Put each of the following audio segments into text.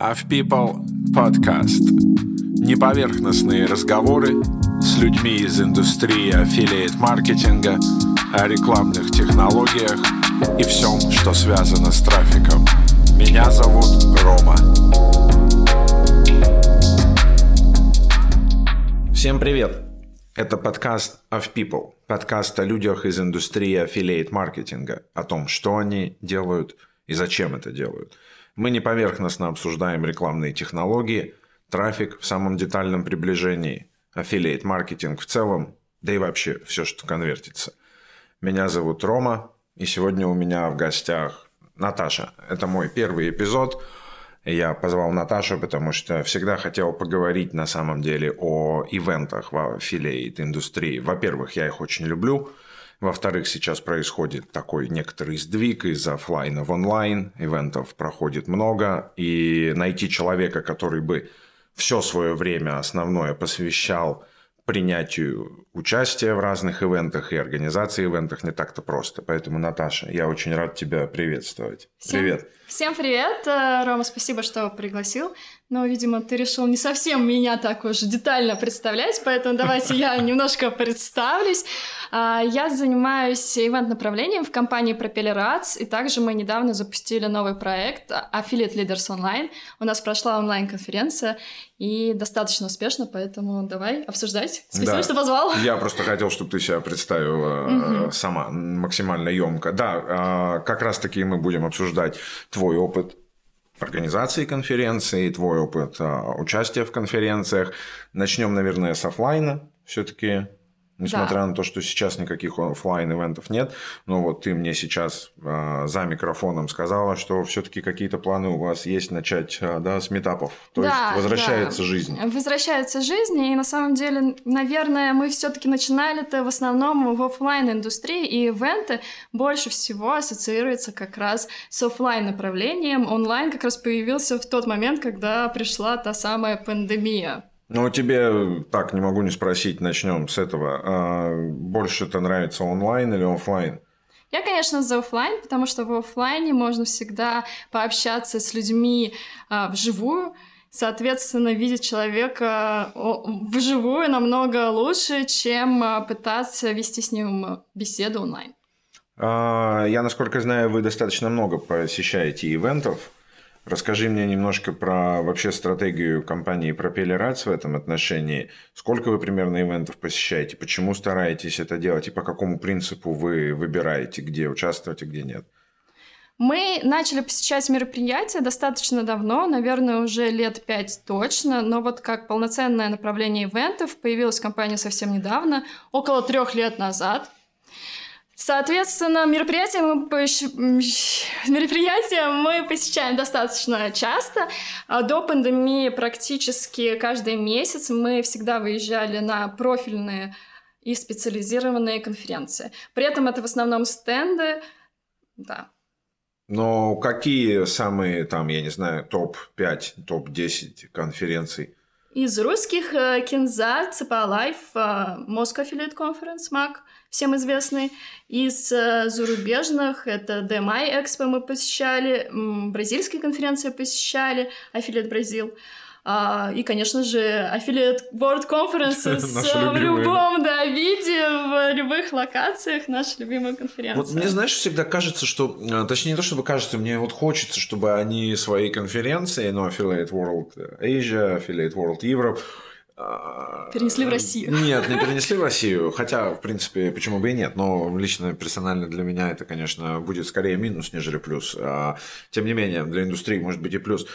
Of People Podcast. Неповерхностные разговоры с людьми из индустрии аффилиат-маркетинга о рекламных технологиях и всем, что связано с трафиком. Меня зовут Рома. Всем привет! Это подкаст of People, подкаст о людях из индустрии аффилиат-маркетинга, о том, что они делают и зачем это делают – мы не поверхностно обсуждаем рекламные технологии, трафик в самом детальном приближении, аффилиат маркетинг в целом, да и вообще все, что конвертится. Меня зовут Рома, и сегодня у меня в гостях Наташа. Это мой первый эпизод. Я позвал Наташу, потому что всегда хотел поговорить на самом деле о ивентах в аффилиат индустрии. Во-первых, я их очень люблю – во-вторых, сейчас происходит такой некоторый сдвиг из офлайна в онлайн, ивентов проходит много, и найти человека, который бы все свое время основное посвящал принятию участия в разных ивентах и организации ивентах не так-то просто. Поэтому, Наташа, я очень рад тебя приветствовать. Всем, привет. Всем привет, э, Рома, спасибо, что пригласил. Но, видимо, ты решил не совсем меня так уж детально представлять, поэтому давайте я немножко представлюсь. А, я занимаюсь ивент-направлением в компании Propeller Ads, и также мы недавно запустили новый проект Affiliate Leaders Online. У нас прошла онлайн-конференция, и достаточно успешно, поэтому давай обсуждать. Спасибо, да. что позвал. Я просто хотел, чтобы ты себя представила угу. сама максимально емко. Да, а, как раз-таки мы будем обсуждать твой опыт организации конференции, твой опыт а, участия в конференциях. Начнем, наверное, с офлайна. Все-таки Несмотря да. на то, что сейчас никаких офлайн ивентов нет, но вот ты мне сейчас э, за микрофоном сказала, что все-таки какие-то планы у вас есть начать э, да, с метапов. То да, есть возвращается да. жизнь. Возвращается жизнь, и на самом деле, наверное, мы все-таки начинали это в основном в офлайн индустрии, и ивенты больше всего ассоциируются как раз с офлайн направлением. Онлайн как раз появился в тот момент, когда пришла та самая пандемия. Ну, тебе так не могу не спросить, начнем с этого. А больше это нравится онлайн или офлайн? Я, конечно, за офлайн, потому что в офлайне можно всегда пообщаться с людьми а, вживую, соответственно, видеть человека вживую намного лучше, чем а, пытаться вести с ним беседу онлайн. А, я, насколько знаю, вы достаточно много посещаете ивентов. Расскажи мне немножко про вообще стратегию компании Propeller Ads в этом отношении. Сколько вы примерно ивентов посещаете? Почему стараетесь это делать? И по какому принципу вы выбираете, где участвовать и где нет? Мы начали посещать мероприятия достаточно давно, наверное, уже лет пять точно, но вот как полноценное направление ивентов появилась компания совсем недавно, около трех лет назад. Соответственно, мероприятия мы, мероприятия мы посещаем достаточно часто. А до пандемии практически каждый месяц мы всегда выезжали на профильные и специализированные конференции. При этом это в основном стенды, да. Но какие самые, там, я не знаю, топ-5, топ-10 конференций? Из русских э, Кинза, CPA Life, э, Moscow Affiliate Conference, MAC – всем известный. Из э, зарубежных это DMI Expo мы посещали, бразильские конференции посещали, Affiliate Бразил. А, и, конечно же, Affiliate World Conferences в любом да, виде, в любых локациях, наша любимая конференция. Вот мне, знаешь, всегда кажется, что, э, точнее, не то, чтобы кажется, мне вот хочется, чтобы они свои конференции, ну, Affiliate World Asia, Affiliate World Europe, Перенесли в Россию. Нет, не перенесли в Россию. Хотя, в принципе, почему бы и нет. Но лично, персонально для меня это, конечно, будет скорее минус, нежели плюс. А, тем не менее, для индустрии может быть и плюс.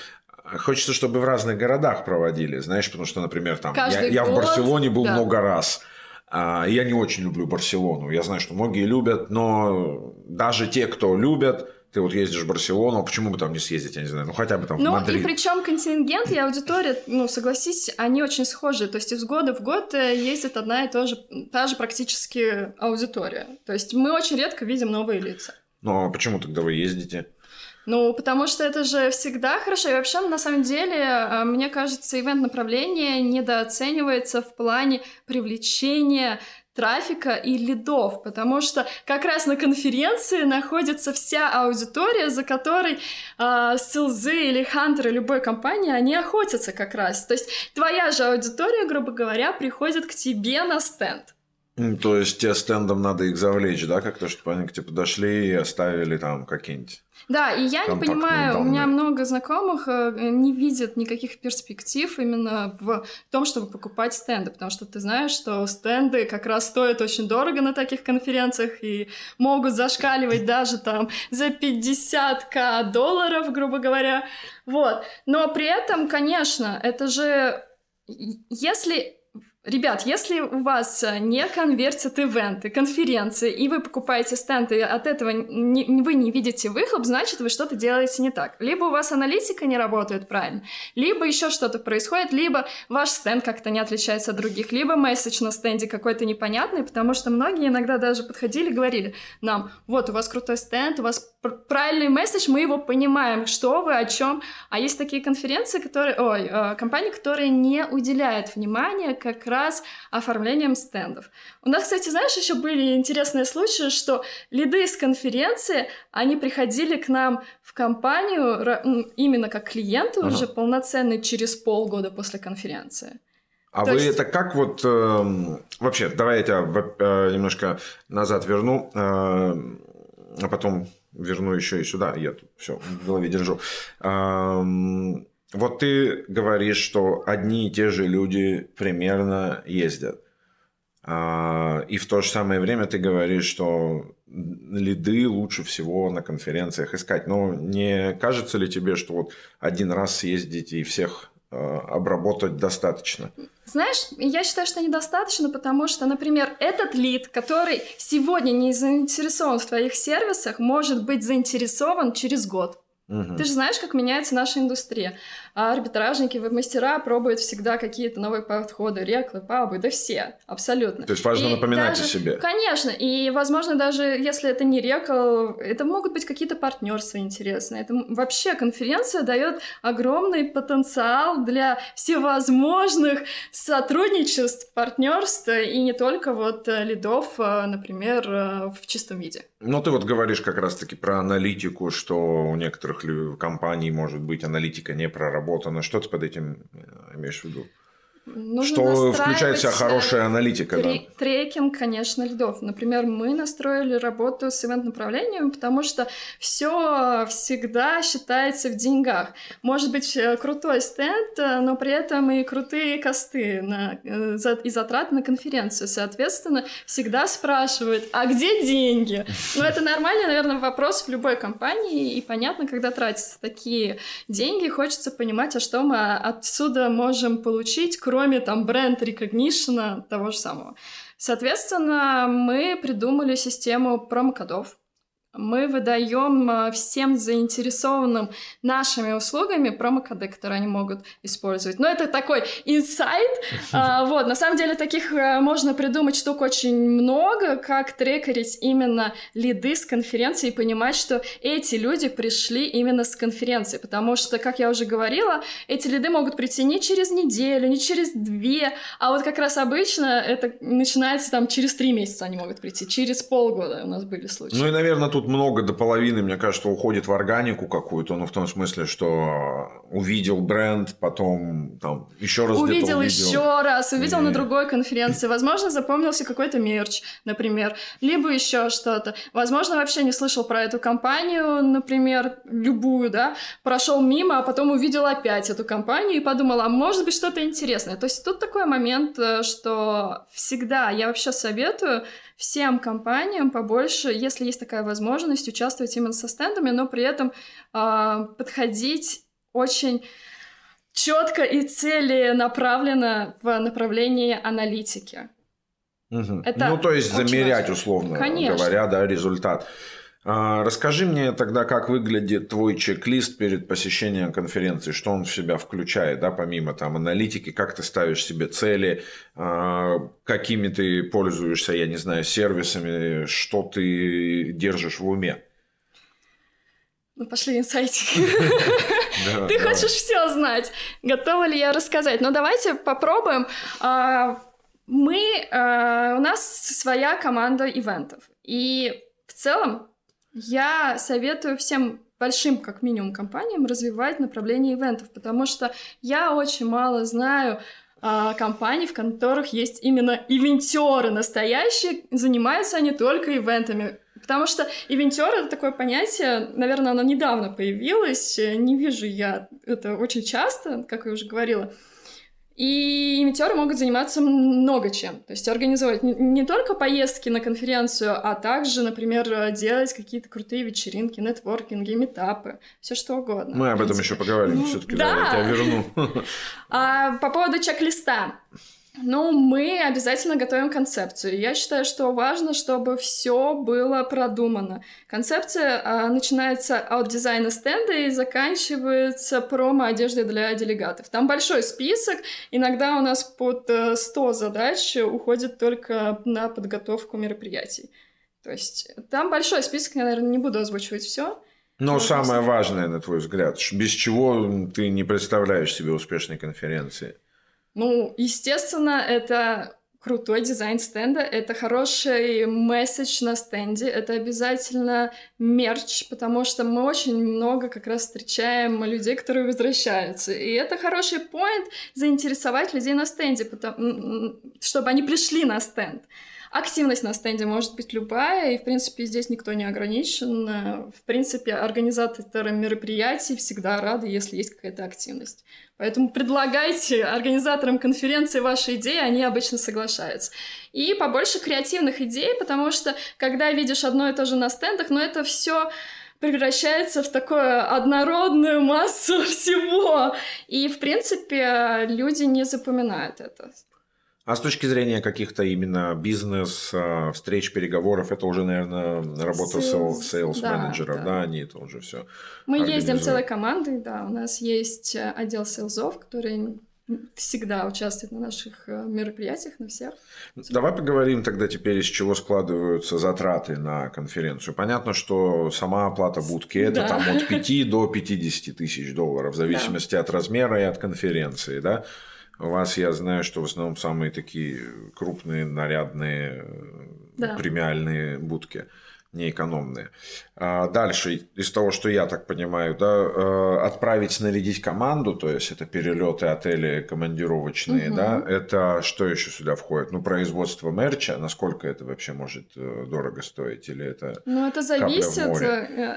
Хочется, чтобы в разных городах проводили, знаешь, потому что, например, там я, я в Барселоне был да. много раз. А, я не очень люблю Барселону. Я знаю, что многие любят, но даже те, кто любят, ты вот ездишь в Барселону, почему бы там не съездить, я не знаю, ну хотя бы там ну, в Мадрид. Ну и причем контингент и аудитория, ну согласись, они очень схожи, то есть из года в год э, ездит одна и та же, та же практически аудитория, то есть мы очень редко видим новые лица. Ну а почему тогда вы ездите? Ну, потому что это же всегда хорошо. И вообще, на самом деле, э, мне кажется, ивент-направление недооценивается в плане привлечения трафика и лидов, потому что как раз на конференции находится вся аудитория, за которой э, или хантеры любой компании, они охотятся как раз. То есть твоя же аудитория, грубо говоря, приходит к тебе на стенд. То есть тебе стендом надо их завлечь, да, как-то, чтобы они к тебе подошли и оставили там какие-нибудь да, и я не понимаю, данные. у меня много знакомых э, не видят никаких перспектив именно в том, чтобы покупать стенды, потому что ты знаешь, что стенды как раз стоят очень дорого на таких конференциях и могут зашкаливать даже там за 50к долларов, грубо говоря. Вот. Но при этом, конечно, это же... Если Ребят, если у вас э, не конвертят ивенты, конференции, и вы покупаете стенд, и от этого не, вы не видите выхлоп, значит, вы что-то делаете не так. Либо у вас аналитика не работает правильно, либо еще что-то происходит, либо ваш стенд как-то не отличается от других, либо месседж на стенде какой-то непонятный, потому что многие иногда даже подходили и говорили нам, вот, у вас крутой стенд, у вас правильный месседж, мы его понимаем, что вы, о чем. А есть такие конференции, которые, ой, э, компании, которые не уделяют внимания как раз оформлением стендов. У нас, кстати, знаешь, еще были интересные случаи, что лиды с конференции, они приходили к нам в компанию именно как клиенты ага. уже полноценные через полгода после конференции. А То вы есть... это как вот э, вообще? Давай я тебя э, немножко назад верну, э, а потом верну еще и сюда, я тут все в голове держу. Вот ты говоришь, что одни и те же люди примерно ездят. А, и в то же самое время ты говоришь, что лиды лучше всего на конференциях искать. Но не кажется ли тебе, что вот один раз съездить и всех Э, обработать достаточно? Знаешь, я считаю, что недостаточно, потому что, например, этот лид, который сегодня не заинтересован в твоих сервисах, может быть заинтересован через год. Угу. Ты же знаешь, как меняется наша индустрия. А арбитражники, веб-мастера пробуют всегда какие-то новые подходы, реклы, пабы, да все, абсолютно. То есть важно и напоминать даже, о себе. Конечно, и возможно даже если это не рекл, это могут быть какие-то партнерства интересные. Это вообще конференция дает огромный потенциал для всевозможных сотрудничеств, партнерств и не только вот э, лидов, э, например, э, в чистом виде. Ну, ты вот говоришь как раз-таки про аналитику, что у некоторых компаний может быть аналитика не проработана. Что ты под этим э, имеешь в виду? Нужно что включает в себя хорошая э, аналитика. Тре- да. Трекинг, конечно, льдов. Например, мы настроили работу с ивент-направлением, потому что все всегда считается в деньгах. Может быть, э, крутой стенд, э, но при этом и крутые косты на, и затраты на конференцию. Соответственно, всегда спрашивают, а где деньги? Ну, это нормальный, наверное, вопрос в любой компании, и понятно, когда тратятся такие деньги, хочется понимать, а что мы отсюда можем получить, кроме там бренд рекогнишена того же самого. Соответственно, мы придумали систему промокодов, мы выдаем э, всем заинтересованным нашими услугами промокоды, которые они могут использовать. Но это такой инсайт. А, вот, на самом деле таких э, можно придумать штук очень много, как трекерить именно лиды с конференции и понимать, что эти люди пришли именно с конференции, потому что, как я уже говорила, эти лиды могут прийти не через неделю, не через две, а вот как раз обычно это начинается там через три месяца они могут прийти, через полгода у нас были случаи. Ну и, наверное, тут много до половины, мне кажется, уходит в органику какую-то, ну, в том смысле, что увидел бренд, потом там еще раз увидел, увидел. еще раз, увидел и... на другой конференции, возможно, запомнился какой-то мерч, например, либо еще что-то. Возможно, вообще не слышал про эту компанию, например, любую, да, прошел мимо, а потом увидел опять эту компанию и подумал, а может быть что-то интересное. То есть тут такой момент, э, что всегда я вообще советую всем компаниям побольше, если есть такая возможность, участвовать именно со стендами, но при этом э, подходить очень четко и целенаправленно в направлении аналитики. Угу. Это ну, то есть замерять, важно. условно Конечно. говоря, да, результат. А, расскажи мне тогда, как выглядит твой чек-лист перед посещением конференции, что он в себя включает, да, помимо там аналитики, как ты ставишь себе цели, а, какими ты пользуешься, я не знаю, сервисами, что ты держишь в уме. Ну, пошли инсайтики. Ты хочешь все знать. Готова ли я рассказать? Ну, давайте попробуем. А, Мы, у нас своя команда ивентов. И в целом я советую всем большим, как минимум, компаниям развивать направление ивентов, потому что я очень мало знаю а, компаний, в которых есть именно ивентеры настоящие, занимаются они только ивентами. Потому что ивентер это такое понятие, наверное, оно недавно появилось, не вижу я это очень часто, как я уже говорила. И имитеры могут заниматься много чем. То есть организовать не только поездки на конференцию, а также, например, делать какие-то крутые вечеринки, нетворкинги, метапы, все что угодно. Мы об этом еще поговорим, ну, все-таки да. я тебя верну. А, по поводу чек-листа. Ну, мы обязательно готовим концепцию. Я считаю, что важно, чтобы все было продумано. Концепция а, начинается от дизайна стенда и заканчивается промо-одеждой для делегатов. Там большой список. Иногда у нас под 100 э, задач уходит только на подготовку мероприятий. То есть там большой список, я, наверное, не буду озвучивать все. Но вот самое важное, на твой взгляд, без чего ты не представляешь себе успешной конференции? Ну, естественно, это крутой дизайн стенда, это хороший месседж на стенде, это обязательно мерч, потому что мы очень много как раз встречаем людей, которые возвращаются. И это хороший поинт заинтересовать людей на стенде, потому, чтобы они пришли на стенд. Активность на стенде может быть любая, и, в принципе, здесь никто не ограничен. В принципе, организаторы мероприятий всегда рады, если есть какая-то активность. Поэтому предлагайте организаторам конференции ваши идеи, они обычно соглашаются. И побольше креативных идей, потому что, когда видишь одно и то же на стендах, но ну, это все превращается в такую однородную массу всего. И, в принципе, люди не запоминают это. А с точки зрения каких-то именно бизнес, а, встреч, переговоров, это уже, наверное, работа sales, да, менеджеров, да. да, они это уже все. Мы ездим целой командой, да, у нас есть э, отдел сейлзов, который всегда участвует на наших э, мероприятиях, на всех. Давай поговорим тогда теперь, из чего складываются затраты на конференцию. Понятно, что сама оплата будки это да. там от 5 до 50 тысяч долларов, в зависимости да. от размера и от конференции, да? У вас, я знаю, что в основном самые такие крупные, нарядные, да. премиальные будки неэкономные. А дальше, из того, что я так понимаю, да, э, отправить, снарядить команду, то есть это перелеты, отели, командировочные, угу. да, это что еще сюда входит? Ну, производство мерча, насколько это вообще может э, дорого стоить, или это Ну, это зависит, э,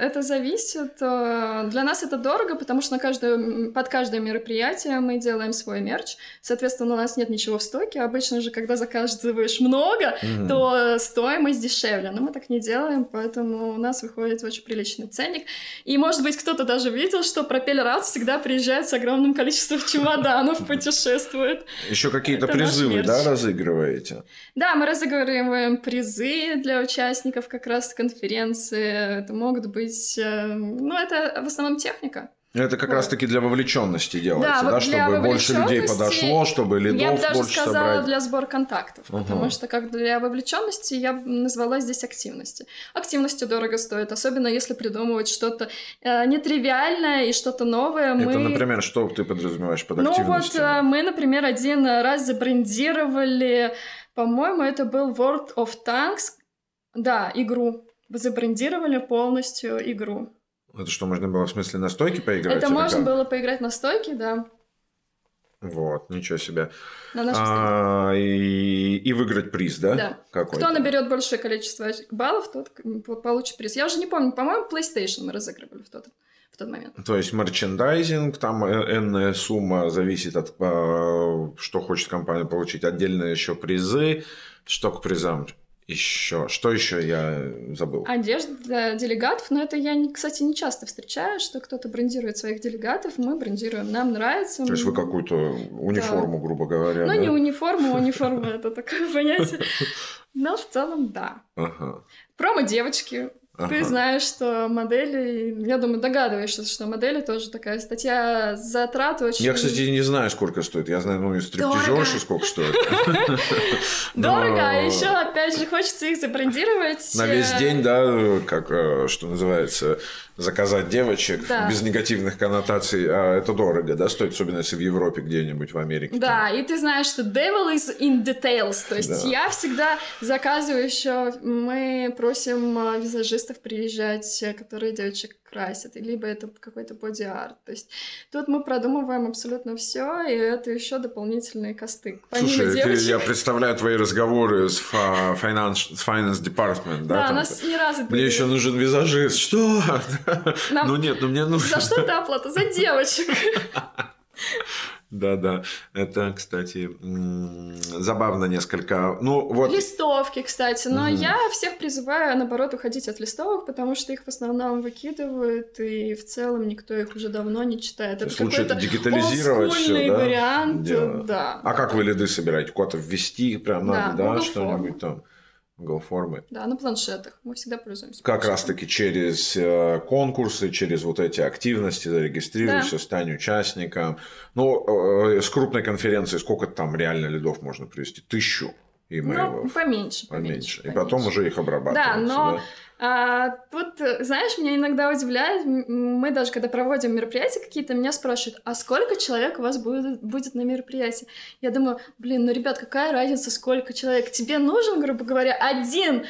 это зависит. Для нас это дорого, потому что на каждое, под каждое мероприятие мы делаем свой мерч, соответственно, у нас нет ничего в стоке. Обычно же, когда заказываешь много, угу. то стоимость дешевле, но мы так не делаем, поэтому у нас выходит очень приличный ценник. И, может быть, кто-то даже видел, что пропеллер Арт всегда приезжает с огромным количеством чемоданов, путешествует. Еще какие-то призывы, да, разыгрываете? Да, мы разыгрываем призы для участников как раз конференции. Это могут быть... Э, ну, это в основном техника. Это как вот. раз-таки для вовлеченности делается, да, да чтобы больше людей подошло, чтобы лидов Я бы даже больше сказала собрать. для сбора контактов, угу. потому что как для вовлеченности я бы назвала здесь активности. Активности дорого стоит, особенно если придумывать что-то э, нетривиальное и что-то новое. Мы... Это, например, что ты подразумеваешь под активностью? Ну вот э, мы, например, один раз забрендировали, по-моему, это был World of Tanks, да, игру. Забрендировали полностью игру. Это что, можно было в смысле на стойке поиграть? Это можно как? было поиграть на стойке, да. Вот, ничего себе. На а, и, и выиграть приз, да? Да. Какой Кто наберет большее количество баллов, тот получит приз. Я уже не помню, по-моему, PlayStation мы разыгрывали в тот, в тот момент. То есть мерчендайзинг, там энная сумма зависит от, а, что хочет компания получить. Отдельно еще призы. Что к призам? Еще? Что еще я забыл? Одежда делегатов. Но это я, кстати, не часто встречаю, что кто-то брендирует своих делегатов. Мы брендируем. Нам нравится. То есть вы какую-то униформу, да. грубо говоря. Ну, да? не униформу, униформа это такое понятие. Но в целом да. Ага. Промо девочки. Ага. Ты знаешь, что модели, я думаю, догадываешься, что модели тоже такая статья затрат очень... Я, кстати, не знаю, сколько стоит. Я знаю, ну, из стриптизерши сколько стоит. Дорого, а еще, опять же, хочется их забрендировать. На весь день, да, как, э, что называется, заказать девочек да. без негативных коннотаций, а это дорого, да, стоит, особенно если в Европе где-нибудь, в Америке. Да, там. и ты знаешь, что devil is in details, то есть да. я всегда заказываю еще, мы просим а, визажистов приезжать, которые девочек красят, либо это какой-то боди-арт. То есть тут мы продумываем абсолютно все, и это еще дополнительные косты. Помимо Слушай, девочек... ты, я представляю твои разговоры с finance, с finance department, да? Да, там, нас ни разу... Мне еще нужен визажист. Что? Нам... Ну нет, ну мне нужно... За что это оплата? За девочек. Да, да. Это, кстати, забавно несколько. Ну, вот. Листовки, кстати. Но угу. я всех призываю, наоборот, уходить от листовок, потому что их в основном выкидывают, и в целом никто их уже давно не читает. Это лучше это дигитализировать все, да? вариант, Дело. да. А как вы лиды собираете? Куда-то ввести прям надо, да, да что-нибудь там? Google формы. Да, на планшетах. Мы всегда пользуемся. Как раз-таки через э, конкурсы, через вот эти активности, зарегистрируйся, да. стань участником. Ну, э, с крупной конференции сколько там реально лидов можно привести? Тысячу имейлов. Ну, поменьше, поменьше. Поменьше. И потом уже их обрабатывать. Да, но да? А, тут, знаешь, меня иногда удивляет, мы даже когда проводим мероприятия какие-то, меня спрашивают, а сколько человек у вас будет, будет на мероприятии? Я думаю, блин, ну, ребят, какая разница, сколько человек? Тебе нужен, грубо говоря, один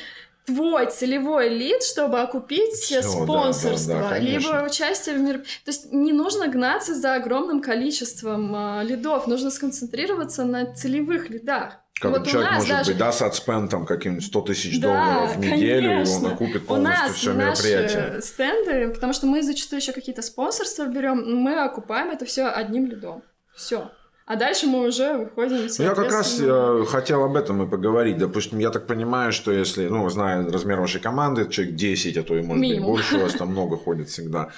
твой целевой лид, чтобы окупить Всё, спонсорство, да, да, да, либо участие в мероприятии. То есть не нужно гнаться за огромным количеством э, лидов, нужно сконцентрироваться на целевых лидах. Как вот человек может даже... быть, да, с отспендом каким-нибудь 100 тысяч да, долларов в неделю, конечно. и он окупит полностью у нас все мероприятие. стенды, потому что мы зачастую еще какие-то спонсорства берем, мы окупаем это все одним лидом. Все. А дальше мы уже выходим, ну, Я как раз я хотел об этом и поговорить. Допустим, я так понимаю, что если, ну, зная размер вашей команды, человек 10, а то и может Минимум. быть больше, у вас там много ходит всегда.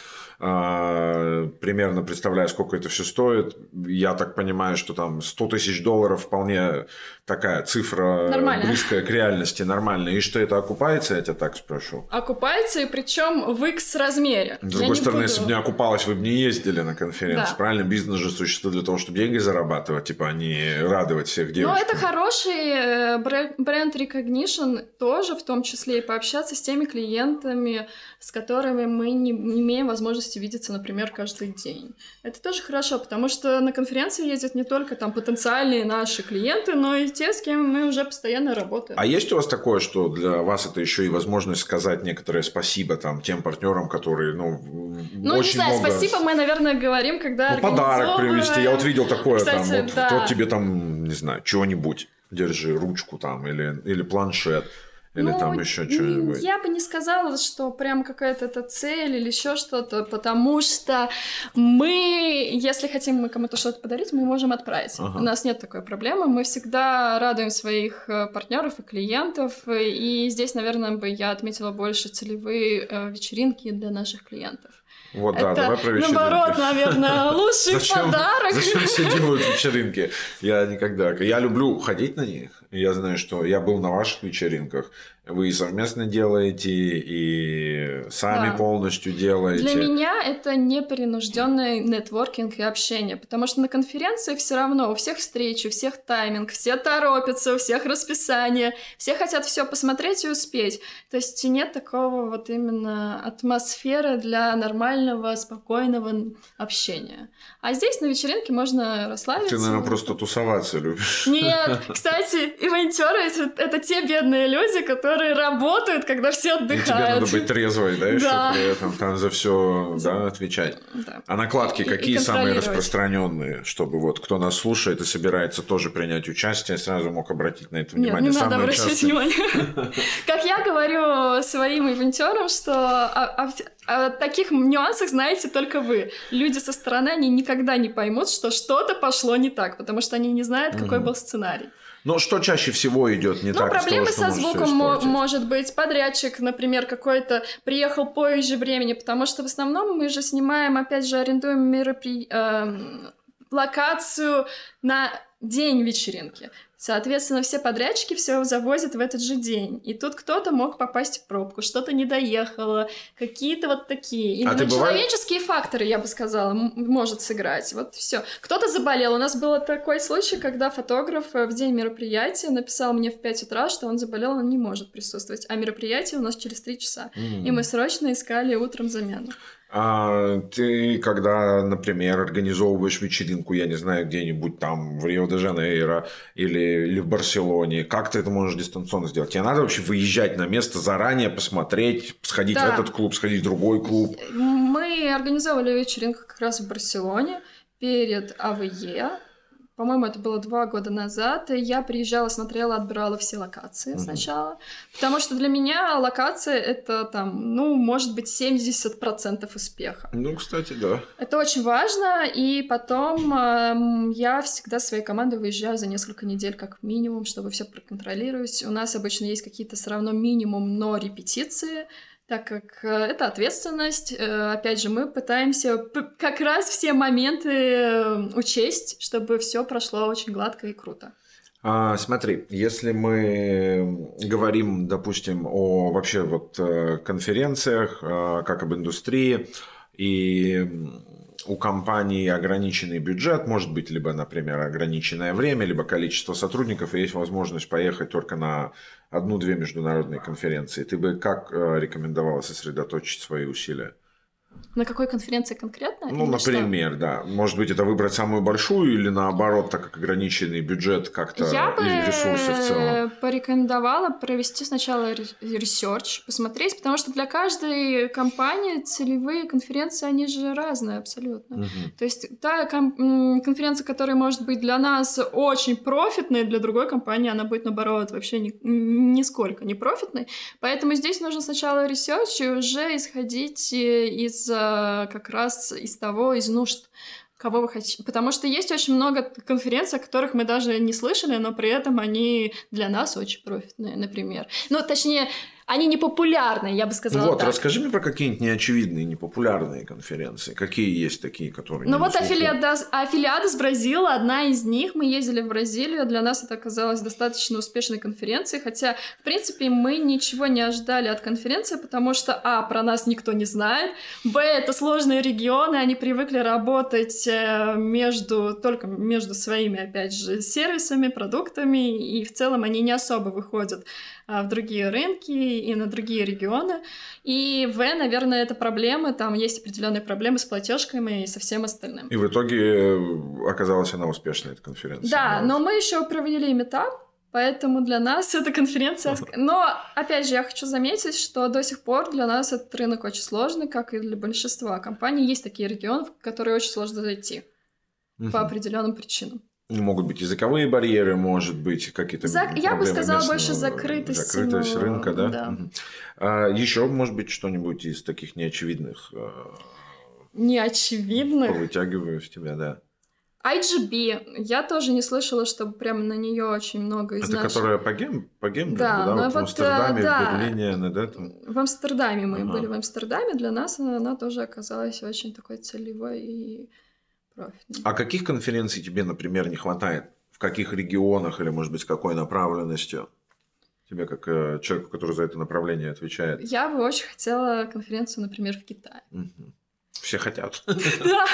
А, примерно представляю, сколько это все стоит. Я так понимаю, что там 100 тысяч долларов вполне такая цифра Нормально. близкая к реальности, нормальная. И что это окупается, я тебя так спрошу? Окупается, и причем в X размере. С другой стороны, буду... если бы не окупалось, вы бы не ездили на конференцию. Да. Правильно? Бизнес же существует для того, чтобы деньги зарабатывать, типа, а не радовать всех девушек. Ну, это хороший э, бренд recognition тоже, в том числе и пообщаться с теми клиентами, с которыми мы не, не имеем возможности видеться, например, каждый день. Это тоже хорошо, потому что на конференции ездят не только там потенциальные наши клиенты, но и те, с кем мы уже постоянно работаем. А есть у вас такое, что для вас это еще и возможность сказать некоторое спасибо там тем партнерам, которые, ну, ну очень не знаю, много... спасибо мы, наверное, говорим, когда ну, подарок привезти. Я вот видел такое Кстати, там, вот, да. вот тебе там, не знаю, чего-нибудь держи ручку там или, или планшет. Или ну, там еще что-нибудь? Я бы не сказала, что прям какая-то это цель или еще что-то, потому что мы, если хотим мы кому-то что-то подарить, мы можем отправить. Ага. У нас нет такой проблемы. Мы всегда радуем своих э, партнеров и клиентов. И здесь, наверное, бы я отметила больше целевые э, вечеринки для наших клиентов. Вот, да, давай про вечеринки. наоборот, наверное, лучший зачем, подарок. Зачем все делают вечеринки? Я никогда... Я люблю ходить на них. Я знаю, что я был на ваших вечеринках. Вы и совместно делаете, и сами да. полностью делаете. Для меня это непринужденный нетворкинг и общение, потому что на конференции все равно у всех встречи, у всех тайминг, все торопятся, у всех расписание, все хотят все посмотреть и успеть. То есть нет такого вот именно атмосферы для нормального, спокойного общения. А здесь на вечеринке можно расслабиться. Ты, наверное, просто тусоваться любишь. Нет, кстати, ивентеры — это те бедные люди, которые работают, когда все отдыхают. И тебе надо быть трезвой, да, еще да. при этом там за все да, отвечать. Да. А накладки и, какие и самые распространенные, чтобы вот кто нас слушает и собирается тоже принять участие, сразу мог обратить на это внимание. Нет, не надо обращать внимание. Как я говорю своим ивентерам, что о таких нюансах знаете только вы. Люди со стороны, они никогда не поймут, что что-то пошло не так, потому что они не знают, какой был сценарий. Но что чаще всего идет не ну, так? проблемы того, со звуком может быть. Подрядчик, например, какой-то приехал позже времени, потому что в основном мы же снимаем, опять же, арендуем меропри... э, локацию на день вечеринки. Соответственно, все подрядчики все завозят в этот же день. И тут кто-то мог попасть в пробку, что-то не доехало, какие-то вот такие. Именно а человеческие бывает... факторы, я бы сказала, может сыграть. Вот все. Кто-то заболел. У нас был такой случай, когда фотограф э, в день мероприятия написал мне в 5 утра, что он заболел, он не может присутствовать. А мероприятие у нас через 3 часа. Mm. И мы срочно искали утром замену. А ты, когда, например, организовываешь вечеринку, я не знаю, где-нибудь там в Рио-де-Жанейро или, или в Барселоне, как ты это можешь дистанционно сделать? Тебе надо вообще выезжать на место заранее, посмотреть, сходить да. в этот клуб, сходить в другой клуб? Мы организовывали вечеринку как раз в Барселоне перед АВЕ. По-моему, это было два года назад. И я приезжала, смотрела, отбирала все локации mm-hmm. сначала. Потому что для меня локация это там, ну, может быть, 70% успеха. Ну, кстати, да. Это очень важно. И потом э, я всегда своей командой выезжаю за несколько недель как минимум, чтобы все проконтролировать. У нас обычно есть какие-то все равно минимум, но репетиции так как э, это ответственность. Э, опять же, мы пытаемся как раз все моменты э, учесть, чтобы все прошло очень гладко и круто. А, смотри, если мы говорим, допустим, о вообще вот конференциях, как об индустрии, и у компании ограниченный бюджет, может быть, либо, например, ограниченное время, либо количество сотрудников, и есть возможность поехать только на одну-две международные конференции. Ты бы как э, рекомендовала сосредоточить свои усилия? На какой конференции конкретно? Ну, например, что? да. Может быть, это выбрать самую большую или наоборот, так как ограниченный бюджет как-то Я бы ресурсы в целом? порекомендовала провести сначала research, посмотреть, потому что для каждой компании целевые конференции, они же разные абсолютно. Угу. То есть та конференция, которая может быть для нас очень профитной, для другой компании она будет, наоборот, вообще ни, нисколько не профитной. Поэтому здесь нужно сначала research и уже исходить э, из из как раз из того, из нужд кого вы хотите. Потому что есть очень много конференций, о которых мы даже не слышали, но при этом они для нас очень профитные, например. Ну, точнее, они не популярные, я бы сказала Вот, так. расскажи мне про какие-нибудь неочевидные, непопулярные конференции. Какие есть такие, которые Ну вот Afiliados, Afiliados Brasil, одна из них. Мы ездили в Бразилию, для нас это оказалось достаточно успешной конференцией, хотя, в принципе, мы ничего не ожидали от конференции, потому что, а, про нас никто не знает, б, это сложные регионы, они привыкли работать э, между, только между своими, опять же, сервисами, продуктами, и в целом они не особо выходят а, в другие рынки и на другие регионы. И В, наверное, это проблемы, там есть определенные проблемы с платежками и со всем остальным. И в итоге э, оказалась она успешной, эта конференция. Да, но мы еще провели метап, Поэтому для нас эта конференция... Но, опять же, я хочу заметить, что до сих пор для нас этот рынок очень сложный, как и для большинства компаний. Есть такие регионы, в которые очень сложно зайти угу. по определенным причинам. Могут быть языковые барьеры, может быть, какие-то За... Я бы сказала больше закрытость. Закрытость но... рынка, да? да. Угу. А, еще, может быть, что-нибудь из таких неочевидных... А, неочевидных? Вытягиваю в тебя, да. IGB. Я тоже не слышала, чтобы прямо на нее очень много из Это наших... которая по, гем... по Гембергу, да? да? Вот в Амстердаме, да. в Берлине, на этом? В Амстердаме мы ага. были. В Амстердаме для нас она, она тоже оказалась очень такой целевой и профитной. А каких конференций тебе, например, не хватает? В каких регионах или, может быть, с какой направленностью? Тебе, как э, человеку, который за это направление отвечает. Я бы очень хотела конференцию, например, в Китае. Угу. Все хотят. Да.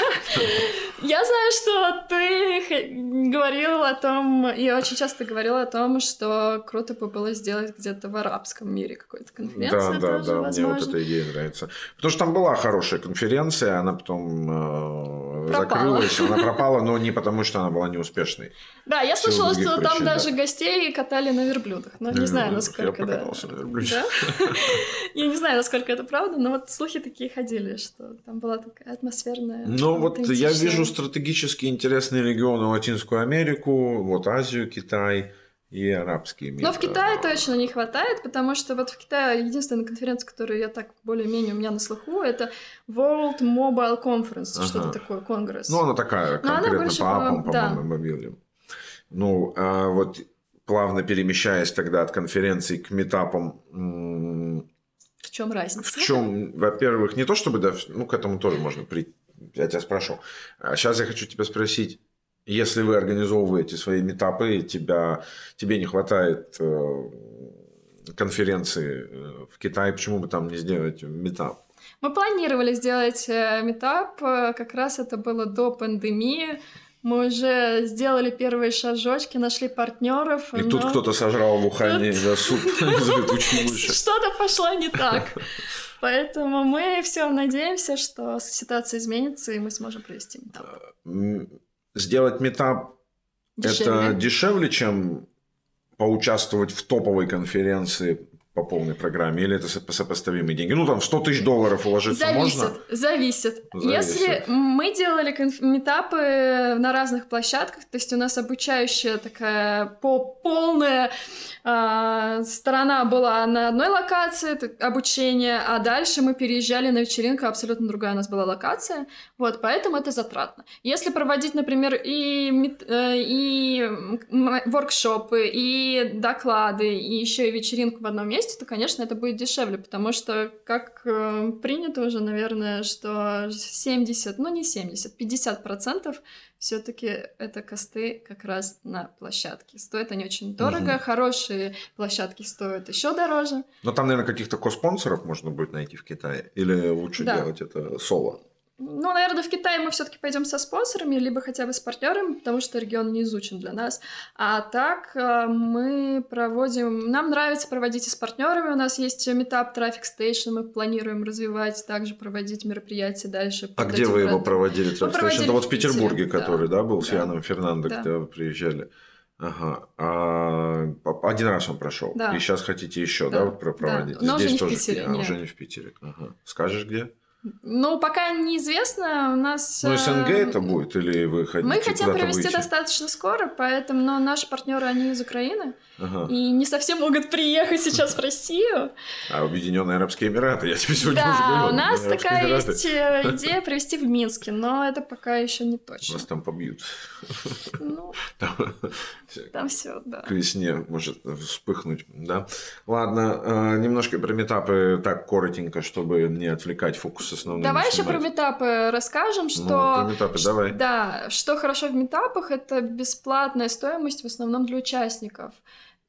Я знаю, что ты говорил о том, и очень часто говорил о том, что круто бы было сделать где-то в арабском мире какую-то конференцию. Да, да, да, возможно. мне вот эта идея нравится. Потому что там была хорошая конференция, она потом э, закрылась, она пропала, но не потому, что она была неуспешной. Да, я слышала, что там да. даже гостей катали на верблюдах, но не знаю, насколько... Я покатался на верблюде. Я не знаю, насколько это правда, но вот слухи такие ходили, что там была такая атмосферная. Ну вот я вижу стратегически интересные регионы Латинскую Америку, вот Азию, Китай и арабские миры. Но в Китае точно не хватает, потому что вот в Китае единственная конференция, которую я так более-менее у меня на слуху, это World Mobile Conference, ага. что-то такое, конгресс. Ну, она такая, конкретно она больше по апам, по, по-моему, да. мобильным. Ну, а вот плавно перемещаясь тогда от конференции к метапам, в чем разница? В чем, во-первых, не то чтобы, да, ну, к этому тоже можно прийти. Я тебя спрошу. А сейчас я хочу тебя спросить, Если вы организовываете свои метапы, тебя, тебе не хватает э, конференции э, в Китае, почему бы там не сделать метап? Мы планировали сделать э, метап, как раз это было до пандемии. Мы уже сделали первые шажочки, нашли партнеров. И но... тут кто-то сожрал в Ухане тут... за суп Что-то пошло не так. Поэтому мы все надеемся, что ситуация изменится, и мы сможем провести метап. Сделать метап это дешевле, чем поучаствовать в топовой конференции по полной программе, или это сопоставимые деньги? Ну, там, 100 тысяч долларов уложиться зависит, можно? Зависит, зависит. Если мы делали конф- метапы на разных площадках, то есть у нас обучающая такая по полная э, сторона была на одной локации обучения, а дальше мы переезжали на вечеринку, абсолютно другая у нас была локация, вот, поэтому это затратно. Если проводить, например, и, э, и воркшопы, и доклады, и еще и вечеринку в одном месте, месте, то, конечно, это будет дешевле, потому что, как э, принято уже, наверное, что 70, ну не 70, 50 процентов все-таки это косты как раз на площадке. Стоят они очень дорого, угу. хорошие площадки стоят еще дороже. Но там, наверное, каких-то коспонсоров можно будет найти в Китае, или лучше да. делать это соло? Ну, наверное, в Китае мы все-таки пойдем со спонсорами, либо хотя бы с партнерами, потому что регион не изучен для нас. А так э, мы проводим... Нам нравится проводить и с партнерами. У нас есть метап Traffic Station, мы планируем развивать, также проводить мероприятия дальше. А где вы его проводили, Traffic Station? Это вот в Петербурге, да, который, да, был да. с Яном Фернандо, да. когда вы приезжали. Ага. А один раз он прошел. Да. И сейчас хотите еще, да, да проводить? Да. Но Здесь уже не тоже в Питере. А, уже не в Питере. Ага. Скажешь, где? Ну, пока неизвестно, у нас... Ну, СНГ э, это будет, или вы хотите Мы хотим провести выйти? достаточно скоро, поэтому, но наши партнеры, они из Украины, ага. и не совсем могут приехать сейчас в Россию. А Объединенные Арабские Эмираты, я тебе сегодня да, уже говорил. у нас такая Эмираты. есть э, идея провести в Минске, но это пока еще не точно. Нас там побьют. Ну, там, все, да. К весне может вспыхнуть, да. Ладно, э, немножко про метапы так коротенько, чтобы не отвлекать фокус основным. Давай еще про метапы расскажем, ну, что... Ну, про метапы давай. Да, что хорошо в метапах, это бесплатная стоимость в основном для участников.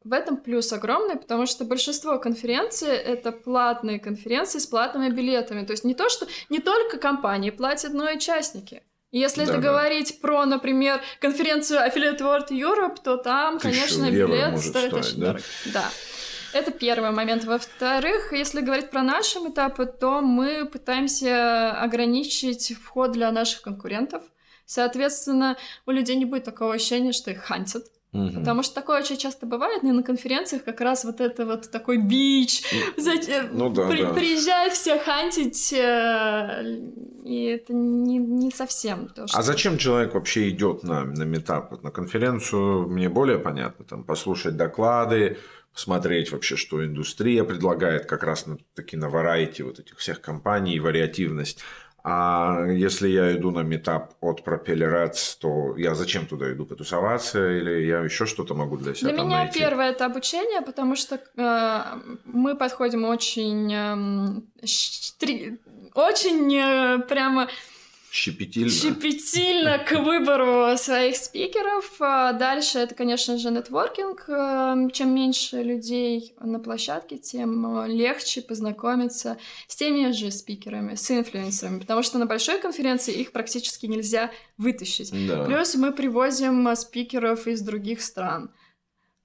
В этом плюс огромный, потому что большинство конференций это платные конференции с платными билетами. То есть не то, что не только компании платят, но и участники. Если да, это да. говорить про, например, конференцию Affiliate World Europe, то там, конечно, билет стоит очень да? дорого. Да. Это первый момент. Во-вторых, если говорить про наши этапы, то мы пытаемся ограничить вход для наших конкурентов. Соответственно, у людей не будет такого ощущения, что их хантят. Угу. Потому что такое очень часто бывает, и на конференциях как раз вот это вот такой бич, ну, да, при, да. приезжают все хантить, э, и это не, не совсем то, что... А зачем человек вообще идет на, на метап? На конференцию мне более понятно, там, послушать доклады, посмотреть вообще, что индустрия предлагает как раз на такие на варайти вот этих всех компаний, вариативность. А если я иду на метап от Propeller то я зачем туда иду? Потусоваться или я еще что-то могу для себя Для там меня найти? первое это обучение, потому что э, мы подходим очень, э, штри... очень э, прямо Щепетильно. Щепетильно к выбору своих спикеров. А дальше это, конечно же, нетворкинг. Эм, чем меньше людей на площадке, тем э, легче познакомиться с теми же спикерами, с инфлюенсерами, потому что на большой конференции их практически нельзя вытащить. Да. Плюс мы привозим э, спикеров из других стран.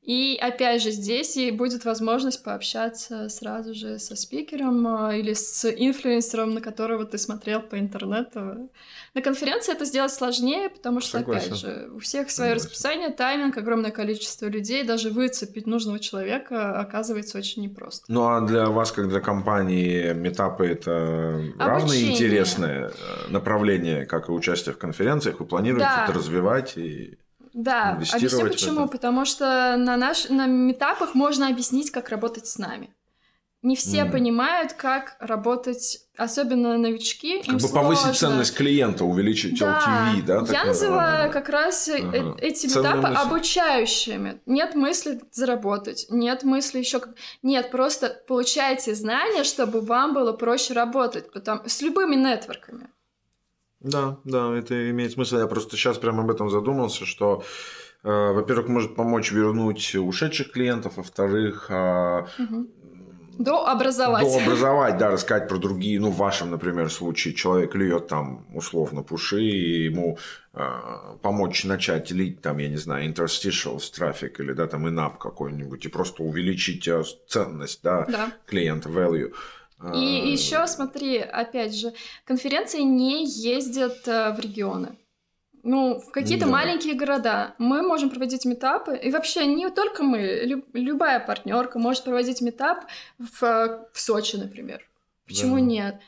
И опять же здесь и будет возможность пообщаться сразу же со спикером а, или с инфлюенсером, на которого ты смотрел по интернету. На конференции это сделать сложнее, потому что, Согласен. опять же, у всех свое Согласен. расписание, тайминг, огромное количество людей, даже выцепить нужного человека оказывается очень непросто. Ну а для вас, как для компании, метапы это равно интересное э, направление, как и участие в конференциях? Вы планируете да. это развивать и да, объясню почему. Потому что на, наш, на метапах можно объяснить, как работать с нами. Не все mm. понимают, как работать, особенно новички. Как бы сложно. повысить ценность клиента, увеличить да. LTV, да? Я называю как раз э, ага. эти метапы обучающими. Нет мысли заработать, нет мысли еще... Нет, просто получайте знания, чтобы вам было проще работать потом, с любыми нетворками. Да, да, это имеет смысл. Я просто сейчас прямо об этом задумался, что э, во-первых, может помочь вернуть ушедших клиентов, во-вторых, э, угу. Дообразовать. Дообразовать, да, рассказать про другие. Ну, в вашем, например, случае человек льет там условно пуши, и ему э, помочь начать лить там, я не знаю, interstitials трафик или да, там инап какой-нибудь, и просто увеличить э, ценность, да, да. клиента, value. И а, еще смотри, опять же, конференции не ездят э, в регионы ну, в какие-то да. маленькие города. Мы можем проводить метапы, и вообще не только мы, лю- любая партнерка может проводить метап в, в Сочи, например. Почему да. нет?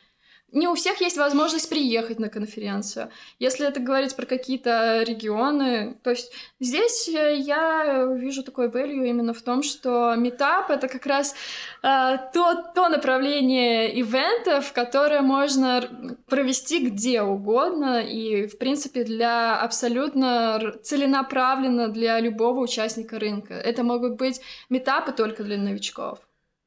Не у всех есть возможность приехать на конференцию. Если это говорить про какие-то регионы, то есть здесь э, я вижу такой value именно в том, что метап это как раз э, то, то направление ивентов, которое можно провести где угодно и, в принципе, для абсолютно целенаправленно для любого участника рынка. Это могут быть метапы только для новичков.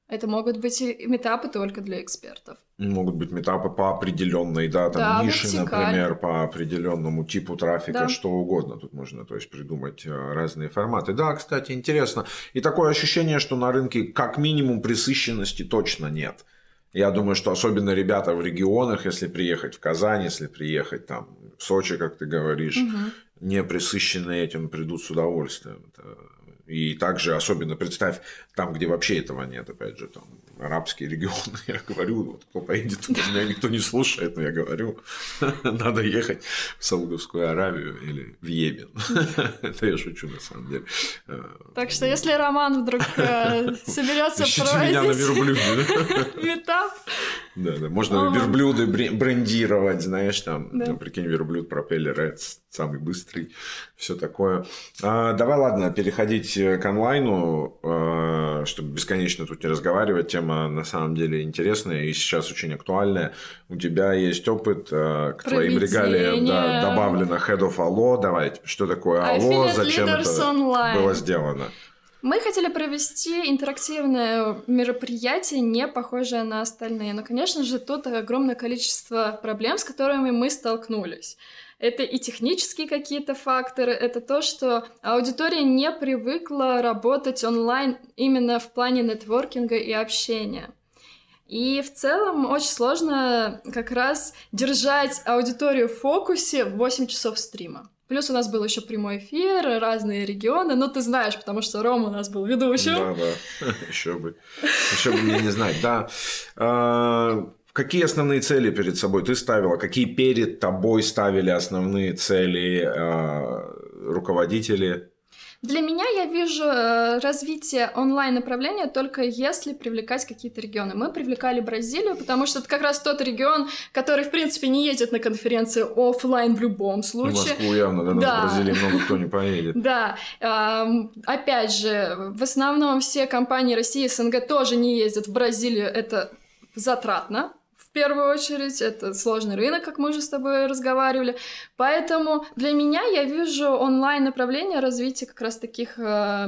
Это могут быть метапы только для экспертов. Могут быть метапы по определенной, да, там да, ниши, вертикаль. например, по определенному типу трафика, да. что угодно. Тут можно, то есть, придумать э, разные форматы. Да, кстати, интересно. И такое ощущение, что на рынке как минимум присыщенности точно нет. Я думаю, что особенно ребята в регионах, если приехать в Казань, если приехать там в Сочи, как ты говоришь, угу. не присыщенные этим придут с удовольствием. Это и также особенно представь там, где вообще этого нет, опять же, там арабские регионы, я говорю, вот кто поедет туда, меня никто не слушает, но я говорю, надо ехать в Саудовскую Аравию или в Йемен. Это я шучу на самом деле. Так что если Роман вдруг э, соберется проводить метап, да, да, можно верблюды брендировать, знаешь, там, прикинь, верблюд пропеллер, это самый быстрый, все такое. А, давай, ладно, переходить к онлайну, а, чтобы бесконечно тут не разговаривать. Тема на самом деле интересная и сейчас очень актуальная. У тебя есть опыт а, к твоим регалиям да, добавлено Head of Allo. Давай, что такое Allo, зачем это было сделано? Мы хотели провести интерактивное мероприятие, не похожее на остальные. Но, конечно же, тут огромное количество проблем, с которыми мы столкнулись. Это и технические какие-то факторы, это то, что аудитория не привыкла работать онлайн именно в плане нетворкинга и общения. И в целом очень сложно как раз держать аудиторию в фокусе в 8 часов стрима. Плюс у нас был еще прямой эфир, разные регионы. Ну, ты знаешь, потому что Рома у нас был ведущим. Да, да. Еще бы. Еще бы мне не знать. Да. А, какие основные цели перед собой ты ставила? Какие перед тобой ставили основные цели а, руководители? Для меня я вижу э, развитие онлайн-направления только если привлекать какие-то регионы. Мы привлекали Бразилию, потому что это как раз тот регион, который, в принципе, не ездит на конференции офлайн в любом случае. В Москву явно, да, да. в Бразилии много кто не поедет. Да. Опять же, в основном все компании России СНГ тоже не ездят в Бразилию. Это затратно, первую очередь, это сложный рынок, как мы уже с тобой разговаривали. Поэтому для меня я вижу онлайн-направление развития как раз таких э,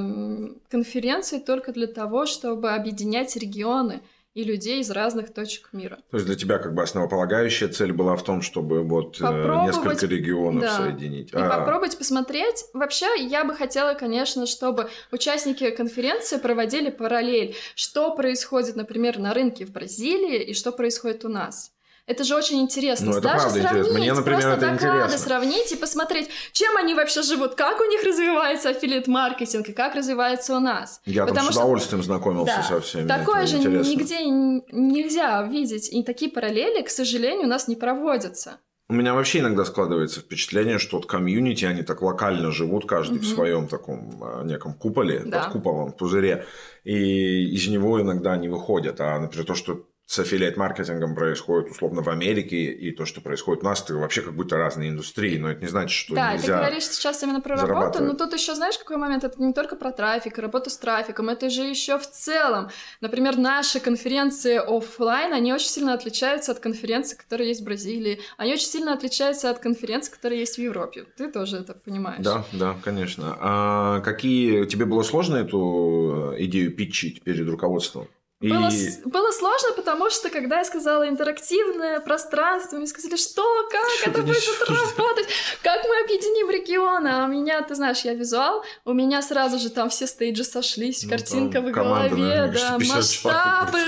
конференций только для того, чтобы объединять регионы и людей из разных точек мира. То есть для тебя как бы основополагающая цель была в том, чтобы вот э, несколько регионов да. соединить. И а... попробовать посмотреть. Вообще, я бы хотела, конечно, чтобы участники конференции проводили параллель, что происходит, например, на рынке в Бразилии и что происходит у нас. Это же очень интересно. Ну, это Даже правда сравнить, интересно. Мне, например, просто это доклады интересно. сравнить и посмотреть, чем они вообще живут, как у них развивается аффилиат-маркетинг и как развивается у нас. Я Потому там с удовольствием что... знакомился да, со всеми. Такое же интересно. нигде нельзя увидеть. И такие параллели, к сожалению, у нас не проводятся. У меня вообще иногда складывается впечатление, что вот комьюнити, они так локально живут, каждый угу. в своем таком а, неком куполе, да. под куполом, пузыре, и из него иногда не выходят. А, например, то, что с аффилиат-маркетингом происходит условно в Америке, и то, что происходит у нас, это вообще как будто разные индустрии, но это не значит, что да, нельзя Да, ты говоришь сейчас именно про работу, но тут еще знаешь, какой момент? Это не только про трафик, работу с трафиком, это же еще в целом. Например, наши конференции офлайн, они очень сильно отличаются от конференций, которые есть в Бразилии, они очень сильно отличаются от конференций, которые есть в Европе. Ты тоже это понимаешь. Да, да, конечно. А какие... Тебе было сложно эту э, идею питчить перед руководством? И... Было, было сложно, потому что, когда я сказала интерактивное пространство, мне сказали, что, как что это будет работать, как мы объединим регионы. А у меня, ты знаешь, я визуал, у меня сразу же там все стейджи сошлись, ну, картинка в голове, наверное, да, масштабы.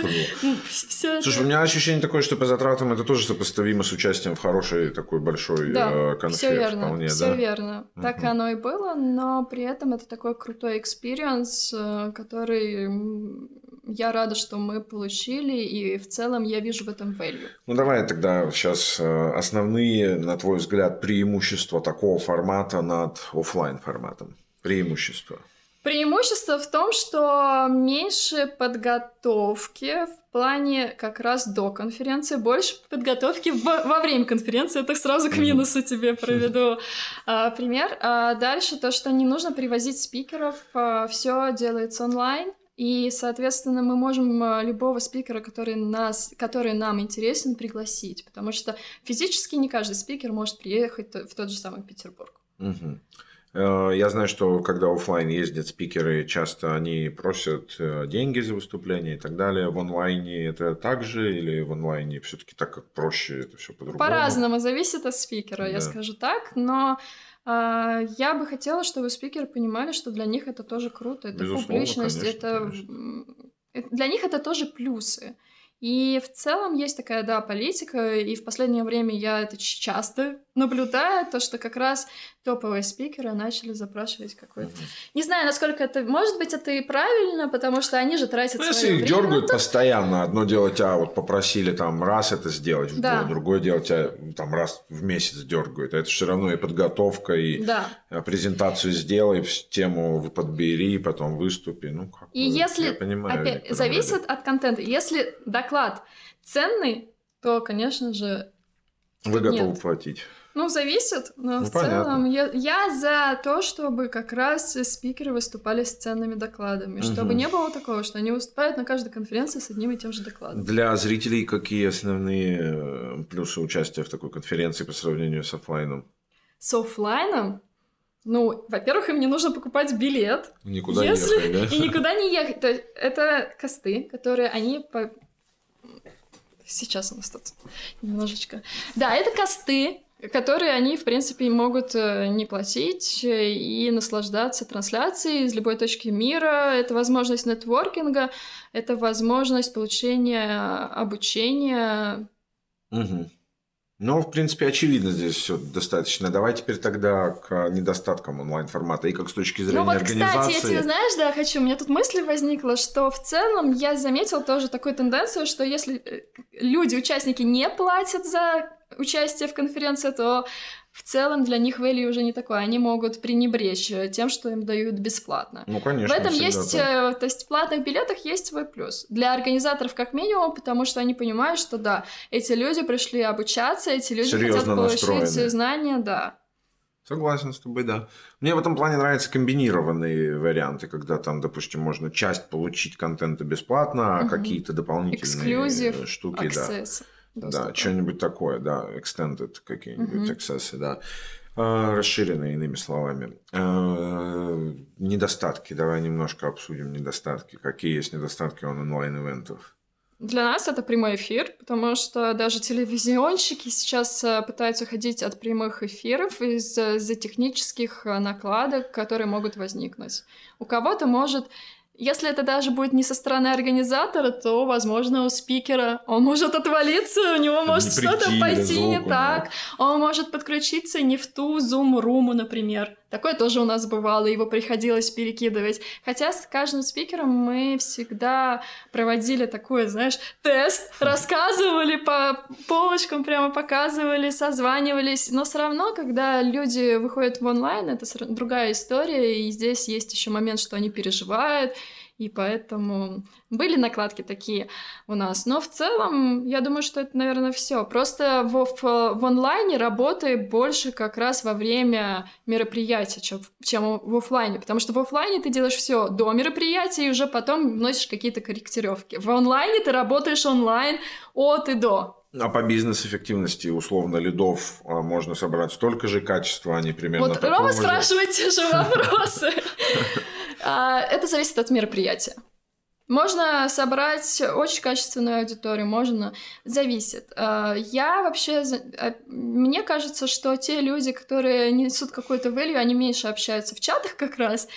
Все Слушай, это... у меня ощущение такое, что по затратам это тоже сопоставимо с участием в хорошей такой большой да, э, конфе. Все верно, вполне, все да? верно. Угу. Так оно и было, но при этом это такой крутой experience, э, который я рада, что мы получили, и в целом я вижу в этом value. Ну, давай тогда сейчас э, основные, на твой взгляд, преимущества такого формата над офлайн форматом. Преимущества. Преимущество в том, что меньше подготовки в плане как раз до конференции, больше подготовки во, во время конференции. Это сразу к минусу тебе проведу а, пример. А дальше то, что не нужно привозить спикеров, а, все делается онлайн. И, соответственно, мы можем э, любого спикера, который, нас, который нам интересен, пригласить, потому что физически не каждый спикер может приехать в тот же самый Петербург. Угу. Я знаю, что когда офлайн ездят спикеры, часто они просят э, деньги за выступление и так далее. В онлайне это так же или в онлайне все-таки так как проще это все по-другому? По-разному, зависит от спикера, да. я скажу так, но я бы хотела, чтобы спикеры понимали, что для них это тоже круто, это Безусловно, публичность, конечно, это конечно. для них это тоже плюсы. И в целом есть такая, да, политика, и в последнее время я это часто наблюдаю, то, что как раз топовые спикеры начали запрашивать какой-то... Mm-hmm. Не знаю, насколько это... Может быть, это и правильно, потому что они же тратят ну, если их дергают то... постоянно, одно дело тебя вот попросили там раз это сделать да. год, другое дело тебя там раз в месяц дергают. Это все равно и подготовка, и да. презентацию сделай, тему подбери, потом выступи. Ну, как и бы, если... Я понимаю, опять, зависит от контента. Если доклад ценный, то, конечно же, вы готовы нет. платить. Ну, зависит, но ну, в понятно. целом я, я за то, чтобы как раз спикеры выступали с ценными докладами, угу. чтобы не было такого, что они выступают на каждой конференции с одним и тем же докладом. Для зрителей какие основные э, плюсы участия в такой конференции по сравнению с офлайном? С офлайном? Ну, во-первых, им не нужно покупать билет. Никуда если... не ехать, да? И никуда не ехать. То есть это косты, которые они по... Сейчас у нас тут немножечко. Да, это косты, которые они, в принципе, могут э, не платить э, и наслаждаться трансляцией из любой точки мира. Это возможность нетворкинга, это возможность получения обучения. Угу. Ну, в принципе, очевидно здесь все достаточно. Давай теперь тогда к недостаткам онлайн-формата и как с точки зрения ну, вот, организации. кстати, я тебе знаешь, да, хочу, у меня тут мысль возникла, что в целом я заметила тоже такую тенденцию, что если э, люди, участники не платят за участие в конференции, то в целом для них value уже не такое. Они могут пренебречь тем, что им дают бесплатно. Ну, конечно. В этом есть, так. Э, то есть в платных билетах есть свой плюс. Для организаторов как минимум, потому что они понимают, что да, эти люди пришли обучаться, эти люди Серьезно хотят получить знания, да. Согласен с тобой, да. Мне в этом плане нравятся комбинированные варианты, когда там, допустим, можно часть получить контента бесплатно, а угу. какие-то дополнительные Exclusive штуки, access. да. Да, что-нибудь такое, да, extended какие-нибудь mm-hmm. accesses, да. А, расширенные, иными словами. А, недостатки. Давай немножко обсудим недостатки. Какие есть недостатки онлайн-ивентов? Для нас это прямой эфир, потому что даже телевизионщики сейчас э, пытаются ходить от прямых эфиров из-за технических э, накладок, которые могут возникнуть. У кого-то может если это даже будет не со стороны организатора, то, возможно, у спикера он может отвалиться, у него может что-то пойти не так, он может подключиться не в ту Zoom-руму, например. Такое тоже у нас бывало, его приходилось перекидывать. Хотя с каждым спикером мы всегда проводили такой, знаешь, тест, рассказывали по полочкам, прямо показывали, созванивались. Но все равно, когда люди выходят в онлайн, это другая история, и здесь есть еще момент, что они переживают, и поэтому были накладки такие у нас. Но в целом, я думаю, что это, наверное, все. Просто в, в, в онлайне работает больше как раз во время мероприятия, чем, чем в офлайне. Потому что в офлайне ты делаешь все до мероприятия и уже потом вносишь какие-то корректировки. В онлайне ты работаешь онлайн от и до. А по бизнес-эффективности, условно, лидов а, можно собрать столько же качества, они примерно Вот Рома спрашивает те же вопросы. А, это зависит от мероприятия. Можно собрать очень качественную аудиторию, можно, зависит. А, я вообще, мне кажется, что те люди, которые несут какой-то value, они меньше общаются в чатах как раз,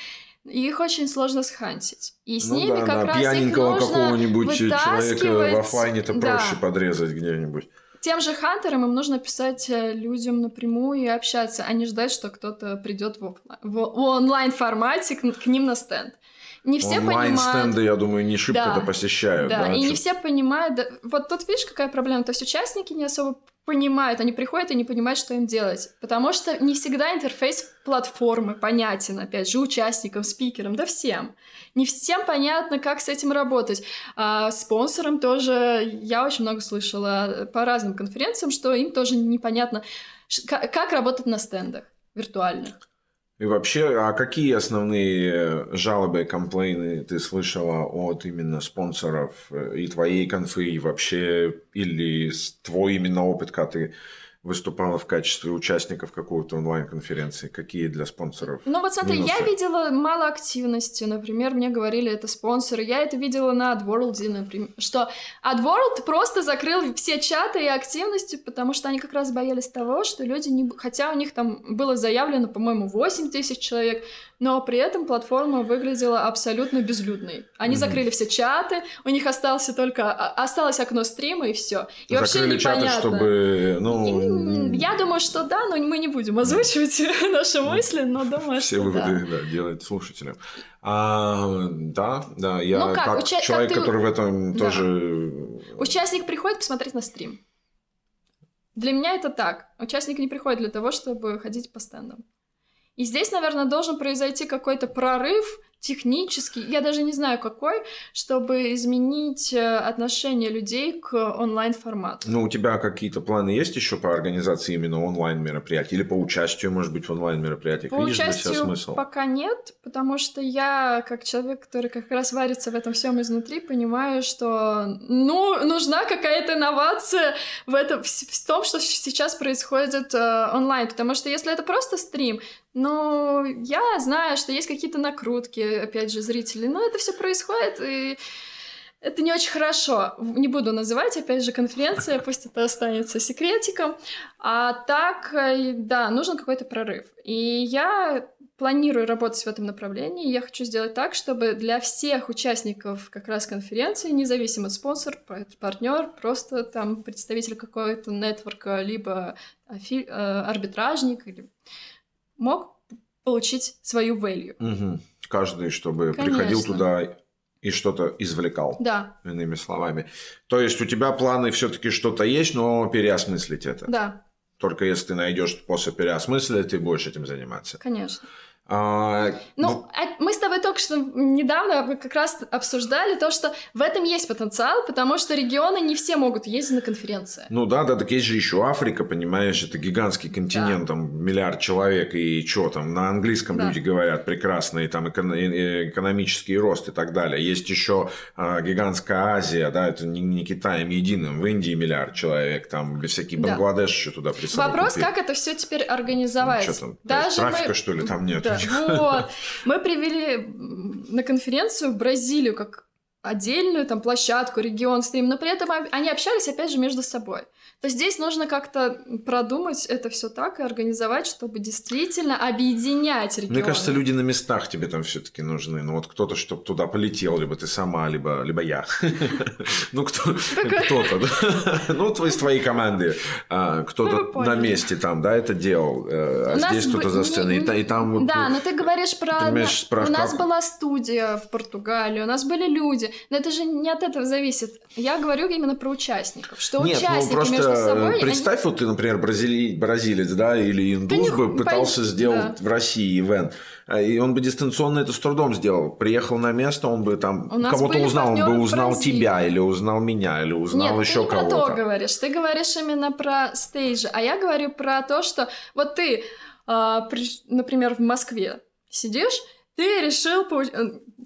их очень сложно схантить. И с ну ними да, как да. раз Пьяненького какого-нибудь человека в офлайне-то Да. проще подрезать где-нибудь. Тем же хантерам им нужно писать э, людям напрямую и общаться, а не ждать, что кто-то придет в, оффла- в, в онлайн формате к, к ним на стенд. Не все понимают. Онлайн-стенды, я думаю, не шибко-то Да. посещают. Да, и не чё- все понимают. да. Вот тут видишь, какая проблема. То есть участники не особо понимают, они приходят и не понимают, что им делать. Потому что не всегда интерфейс платформы понятен, опять же, участникам, спикерам, да всем. Не всем понятно, как с этим работать. А спонсорам тоже, я очень много слышала по разным конференциям, что им тоже непонятно, как работать на стендах виртуальных. И вообще, а какие основные э, жалобы комплейны ты слышала от именно спонсоров э, и твоей конфы, и вообще, или твой именно опыт, когда ты выступала в качестве участников какой-то онлайн-конференции? Какие для спонсоров? Ну вот смотри, я минусы? видела мало активности. Например, мне говорили, это спонсоры. Я это видела на AdWorld, например, что AdWorld просто закрыл все чаты и активности, потому что они как раз боялись того, что люди не... Хотя у них там было заявлено, по-моему, 8 тысяч человек, но при этом платформа выглядела абсолютно безлюдной. Они Мгм. закрыли все чаты, у них остался только... а- Осталось окно стрима, и все. И вообще Закрыли чаты, непонятно. чтобы, ну, Я думаю, что да, но мы не будем озвучивать наши мысли, но думаю, все что да. выводы да, делать слушателям. А, да, да, я Ну как, как, уча- как человек, ты- который в этом Да. тоже... Участник приходит посмотреть на стрим. Для меня это так. Участник не приходит для того, чтобы ходить по стендам. И здесь, наверное, должен произойти какой-то прорыв технический, я даже не знаю какой, чтобы изменить э, отношение людей к онлайн-формату. Ну, у тебя какие-то планы есть еще по организации именно онлайн-мероприятий? Или по участию, может быть, в онлайн-мероприятиях? По Видишь участию смысл? пока нет, потому что я, как человек, который как раз варится в этом всем изнутри, понимаю, что ну, нужна какая-то инновация в, этом, в том, что сейчас происходит э, онлайн. Потому что если это просто стрим, ну, я знаю, что есть какие-то накрутки, опять же, зрителей, но это все происходит, и это не очень хорошо. Не буду называть, опять же, конференция, пусть это останется секретиком. А так, э, да, нужен какой-то прорыв. И я планирую работать в этом направлении. Я хочу сделать так, чтобы для всех участников как раз конференции, независимо спонсор, пар- партнер, просто там представитель какого-то нетворка, либо э, арбитражник, или мог получить свою value. Мгм. Каждый, чтобы Конечно. приходил туда и что-то извлекал, Да, иными словами. То есть у тебя планы все-таки что-то есть, но переосмыслить это. да, Только если ты найдешь способ переосмыслить, ты будешь этим заниматься. конечно. А, Ну, а мы с тобой только что недавно как раз обсуждали то, что в этом есть потенциал, потому что регионы не все могут ездить на конференции. Ну да, да, так есть же еще Африка, понимаешь, это гигантский континент, там миллиард человек, и что там, на английском Да. люди говорят прекрасно, и там эконо- э, экономический рост и так далее. Есть еще а, гигантская Азия, да, это не, не Китаем единым, в Индии миллиард человек, там всякий Да. Бангладеш еще туда присылают. Вопрос, как это все теперь организовать. Ну, что там, Даже трафика, мы- что ли, там нет? Да, вот. Мы привели на конференцию Бразилию как отдельную там площадку, регион, стрим, но при этом они общались опять же между собой. То здесь нужно как-то продумать это все так и организовать, чтобы действительно объединять регионы. Мне кажется, люди на местах тебе там все-таки нужны. Ну вот кто-то, чтобы туда полетел, либо ты сама, либо, либо я. Ну кто, кто-то? Ну из твоей команды а, Ну, кто-то вы на месте там, да, это делал, э, а здесь кто-то за сценой. И там Да, ну, но ты говоришь про... у нас была студия в Португалии, у нас были люди. Но это же не от этого зависит. Я говорю именно про участников. Что ну участники между собой... э, они- представь, вот ты, например, бразили- бразилец, да, или индус не- бы пытался пон- сделать в России ивент, а, и он бы дистанционно это с трудом сделал. Приехал на место, он бы там кого-то узнал, он бы узнал тебя, или узнал меня, или узнал Нет, еще ты не про кого-то. то говоришь. Ты говоришь именно про стейджи. А я говорю про то, что вот ты, а, при- например, в Москве сидишь, ты решил...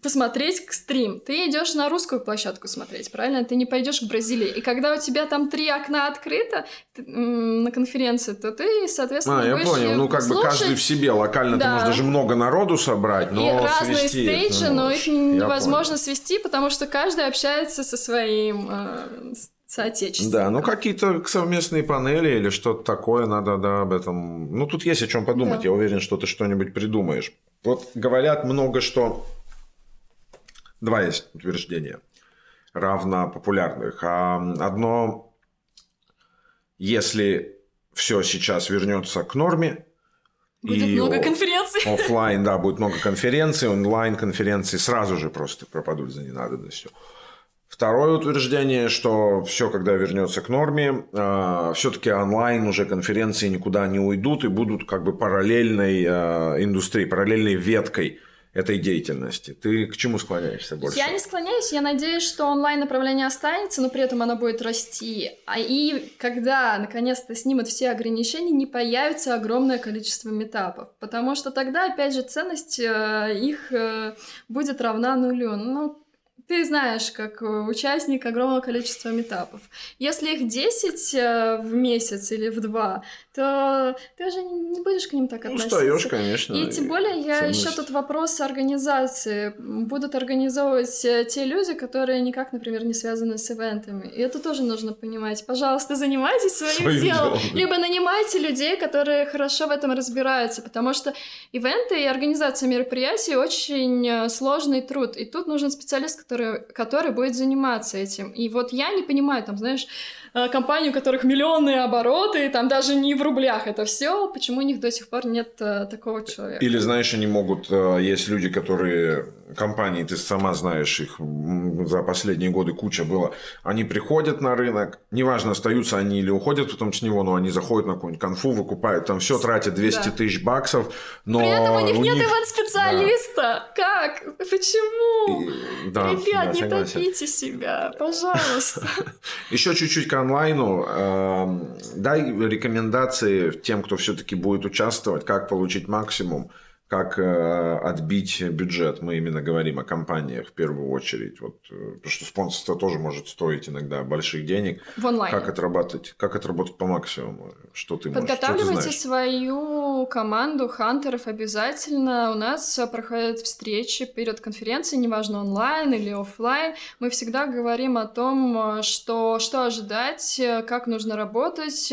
посмотреть стрим. Ты идешь на русскую площадку смотреть, правильно? Ты не пойдешь к Бразилии. И когда у тебя там три окна открыто ты, на конференции, то ты, соответственно, А, я понял. Ну, как слушать. бы каждый в себе. Локально Да. ты можешь даже много народу собрать, но и разные свести это стейджи, не но можешь. их невозможно понял. свести, потому что каждый общается со своим э, соотечественником. Да, ну какие-то совместные панели или что-то такое, надо, да, об этом. Ну, тут есть о чем подумать. Да. Я уверен, что ты что-нибудь придумаешь. Вот говорят много, что два есть утверждения равнопопулярных. А одно, если все сейчас вернется к норме, Будет и много конференций. Оффлайн, да, будет много конференций, онлайн-конференции сразу же просто пропадут за ненадобностью. Второе утверждение, что все, когда вернется к норме, все-таки онлайн уже конференции никуда не уйдут и будут как бы параллельной э, индустрией, параллельной веткой этой деятельности. Ты к чему склоняешься больше? Я не склоняюсь, я надеюсь, что онлайн-направление останется, но при этом оно будет расти. А и когда наконец-то снимут все ограничения, не появится огромное количество метапов. Потому что тогда, опять же, ценность э, их э, будет равна нулю. Ну, ты знаешь, как э, участник огромного количества метапов. Если их 10 э, в месяц или в два, то ты уже не будешь к ним так Ну, относиться. устаешь, конечно. И тем более я ценность. еще тут вопрос организации. Будут организовывать э, те люди, которые никак, например, не связаны с ивентами. И это тоже нужно понимать. Пожалуйста, занимайтесь своим, Своим делом. делом. Либо нанимайте людей, которые хорошо в этом разбираются. Потому что ивенты и организация мероприятий очень сложный труд. И тут нужен специалист, который, который будет заниматься этим. И вот я не понимаю, там, знаешь, компании, у которых миллионные обороты, там даже не в рублях это все, почему у них до сих пор нет э, такого человека. Или, знаешь, они могут... э, Есть люди, которые... Компании, ты сама знаешь, их за последние годы куча было. Они приходят на рынок, неважно, остаются они или уходят потом с него, но они заходят на какую-нибудь конфу, выкупают там все, тратят 200 Да. тысяч баксов, но... При этом у них нет них- ивент-специалиста. Как? Почему? И- да, Ребят, да, не согласен. топите себя, пожалуйста. Еще чуть-чуть онлайну. Эм, Дай рекомендации тем, кто все-таки будет участвовать, как получить максимум, как э, отбить бюджет. Мы именно говорим о компаниях в первую очередь. Вот, э, потому что спонсорство тоже может стоить иногда больших денег. В онлайн. Как отработать, как отработать по максимуму? Что ты можешь, что ты Подготавливайте свою команду хантеров обязательно. У нас э, проходят встречи перед конференцией, неважно онлайн или оффлайн. Мы всегда говорим о том, что, что ожидать, как нужно работать.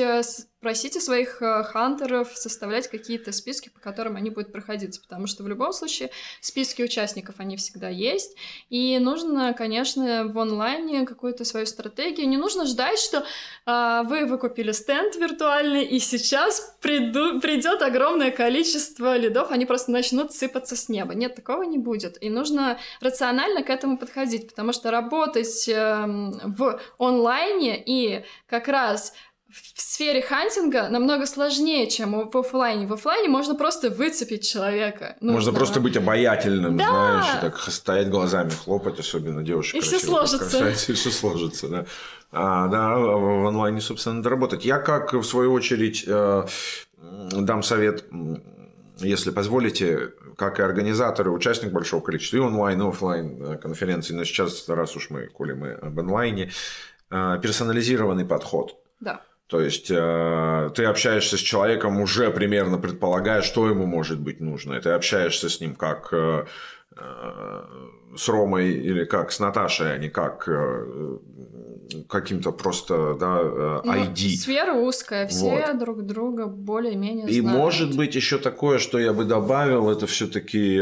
Э, Просите своих э, хантеров составлять какие-то списки, по которым они будут проходиться, потому что в любом случае списки участников, они всегда есть. И нужно, конечно, в онлайне какую-то свою стратегию. Не нужно ждать, что а, вы выкупили стенд виртуальный, и сейчас приду, придет огромное количество лидов, они просто начнут сыпаться с неба. Нет, такого не будет. И нужно рационально к этому подходить, потому что работать эм, в онлайне и как раз в сфере хантинга намного сложнее, чем в оффлайне. В оффлайне можно просто выцепить человека. Ну, Можно да. просто быть обаятельным, Да. знаешь, и так стоять глазами, хлопать, особенно девушек. И так сложится. И все сложится, да. А, да, в онлайне, собственно, надо работать. Я, как, в свою очередь, э, дам совет, если позволите, как и организатор, и участник большого количества и онлайн, и офлайн э, конференций, но сейчас, раз уж мы, коли мы об онлайне, э, персонализированный подход. Да. То есть э, ты общаешься с человеком, уже примерно предполагая, что ему может быть нужно. И ты общаешься с ним как э, э, с Ромой или как с Наташей, а не как э, каким-то просто да, э, Ну, ID. Сфера узкая, все Вот. друг друга более-менее И знают. может быть еще такое, что я бы добавил, это все-таки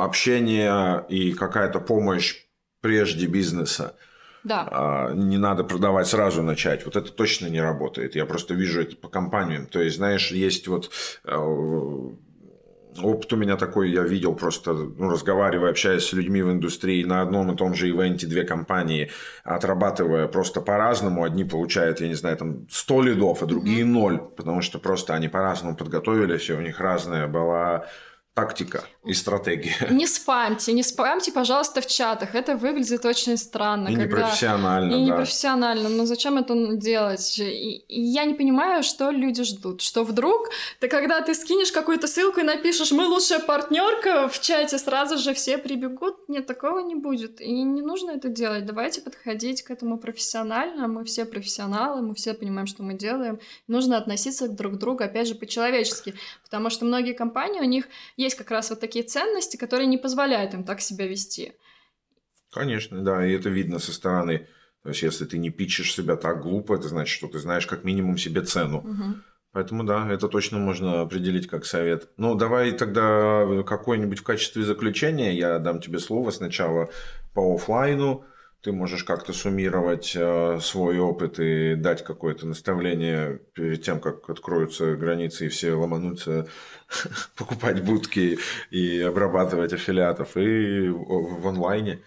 общение и какая-то помощь прежде бизнеса. Да. А, не надо продавать сразу начать. Вот это точно не работает. Я просто вижу это по компаниям. То есть, знаешь, есть вот э, опыт у меня такой, я видел просто, ну, разговаривая, общаясь с людьми в индустрии, на одном и том же ивенте две компании, отрабатывая просто по-разному, одни получают, я не знаю, там 100 лидов, а другие ноль, потому что просто они по-разному подготовились, и у них разная была тактика и стратегия. Не спамьте, не спамьте, пожалуйста, в чатах. Это выглядит очень странно. И когда... непрофессионально, И да. непрофессионально. Но зачем это делать? И, и я не понимаю, что люди ждут. Что вдруг, ты когда ты скинешь какую-то ссылку и напишешь «Мы лучшая партнерка» в чате, сразу же все прибегут? Нет, такого не будет. И не нужно это делать. Давайте подходить к этому профессионально. Мы все профессионалы, мы все понимаем, что мы делаем. Нужно относиться друг к другу, опять же, по-человечески. Потому что многие компании, у них есть как раз вот такие ценности, которые не позволяют им так себя вести. Конечно, да, и это видно со стороны. То есть, если ты не пичешь себя так глупо, это значит, что ты знаешь как минимум себе цену. Угу. Поэтому да, это точно можно определить как совет. Ну, давай тогда какой-нибудь в качестве заключения я дам тебе слово сначала по офлайну. Ты можешь как-то суммировать э, свой опыт и дать какое-то наставление перед тем, как откроются границы и все ломанутся покупать будки и обрабатывать аффилиатов и в онлайне.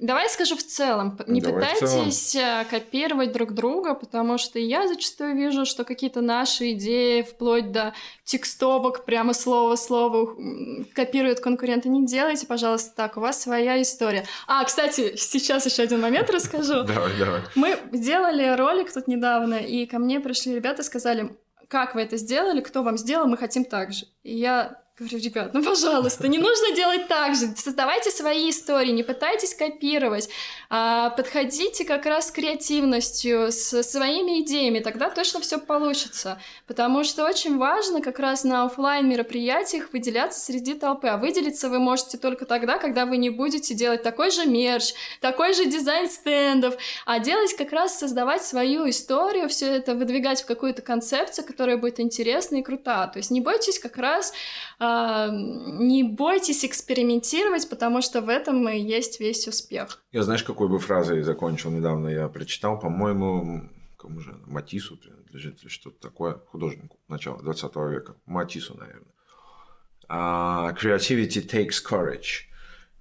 Давай скажу в целом. Не Давай пытайтесь э, копировать друг друга, потому что я зачастую вижу, что какие-то наши идеи, вплоть до текстовок, прямо слово в слово м, копируют конкуренты. Не делайте, пожалуйста, так. У вас своя история. А, кстати, сейчас еще один момент расскажу. Давай, давай. Мы сделали ролик тут недавно, и ко мне пришли ребята, сказали, как вы это сделали, кто вам сделал, мы хотим так же. И я говорю, ребят, ну, пожалуйста, не нужно делать так же. Создавайте свои истории, не пытайтесь копировать. А подходите как раз с креативностью, с своими идеями, тогда точно все получится. Потому что очень важно как раз на офлайн мероприятиях выделяться среди толпы. А выделиться вы можете только тогда, когда вы не будете делать такой же мерч, такой же дизайн стендов, а делать как раз создавать свою историю, все это выдвигать в какую-то концепцию, которая будет интересна и крута. То есть не бойтесь как раз а, не бойтесь экспериментировать, потому что в этом и есть весь успех. Я знаешь, какой бы фразой закончил недавно, я прочитал, по-моему, кому же, Матису принадлежит или что-то такое, художнику начала 20 века, Матису, наверное. Uh, creativity takes courage.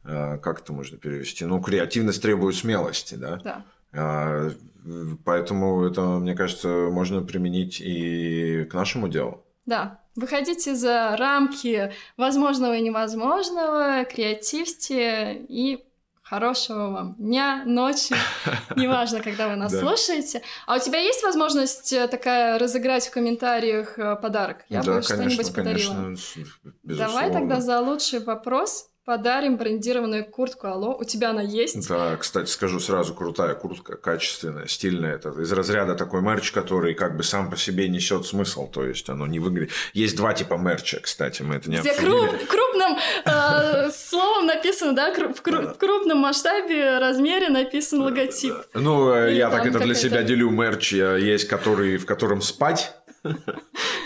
Uh, как это можно перевести? Ну, креативность требует смелости, да? Да. Uh, поэтому это, мне кажется, можно применить и к нашему делу. Да, выходите за рамки возможного и невозможного, креативьте и хорошего вам дня, ночи, неважно, когда вы нас Да. слушаете. А у тебя есть возможность э, такая разыграть в комментариях э, подарок? Я да, бы что-нибудь подарила. конечно, Давай тогда за лучший вопрос подарим брендированную куртку Алло. У тебя она есть? Да, кстати, скажу сразу, крутая куртка, качественная, стильная. Это из разряда такой мерч, который как бы сам по себе несет смысл. То есть оно не выглядит. Есть два типа мерча, кстати, мы это не Где обсудили. круп- крупным э, словом написано, да, в, кру- в крупном масштабе, размере написан логотип. Ну, э, Или я так это для себя делю мерч. Я- Есть который, в котором спать,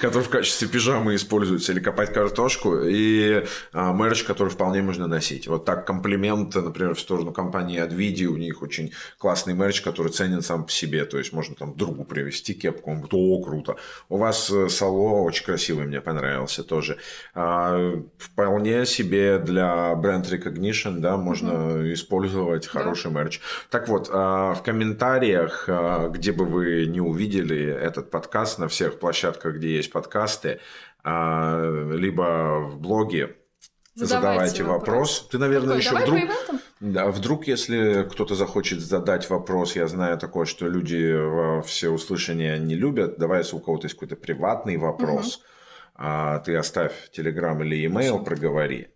который в качестве пижамы используется, или копать картошку, и а, мерч, который вполне можно носить. Вот так комплимент, например, в сторону компании Advidi, у них очень классный мерч, который ценен сам по себе, то есть можно там другу привезти кепку, он говорит, о, круто. У вас э, сало очень красивый, мне понравился тоже. А, вполне себе для бренд recognition, да, можно использовать хороший мерч. Так вот, а, в комментариях, а, где бы вы не увидели этот подкаст на всех площадках, где есть подкасты, а, либо в блоге, задавайте, вопрос. Ты, наверное, Такой, еще вдруг... Да, вдруг, если кто-то захочет задать вопрос, я знаю такое, что люди во всеуслышание не любят, давай, если у кого-то есть какой-то приватный вопрос, а, ты оставь телеграм или имейл, проговори.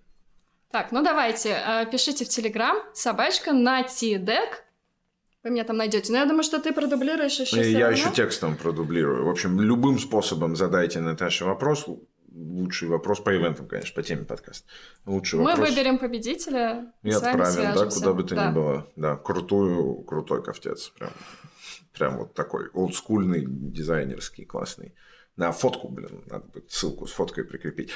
Так, ну давайте, э, пишите в Телеграм, собачка на Тидек. Вы меня там найдете. Но я думаю, что ты продублируешь еще всё я еще текстом продублирую. В общем, любым способом задайте Наташе вопрос. Лучший вопрос по ивентам, конечно, по теме подкаста. Лучший Мы вопрос. выберем победителя И отправим, да, куда бы то Да. ни было. Да, крутую, крутой ковтец. Прям, прям вот такой олдскульный, дизайнерский, классный. На фотку, блин, надо будет ссылку с фоткой прикрепить.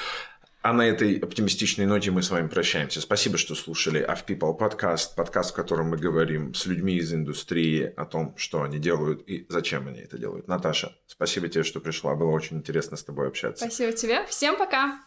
А на этой оптимистичной ноте мы с вами прощаемся. Спасибо, что слушали Of People подкаст, подкаст, в котором мы говорим с людьми из индустрии о том, что они делают и зачем они это делают. Наташа, спасибо тебе, что пришла. Было очень интересно с тобой общаться. Спасибо тебе. Всем пока.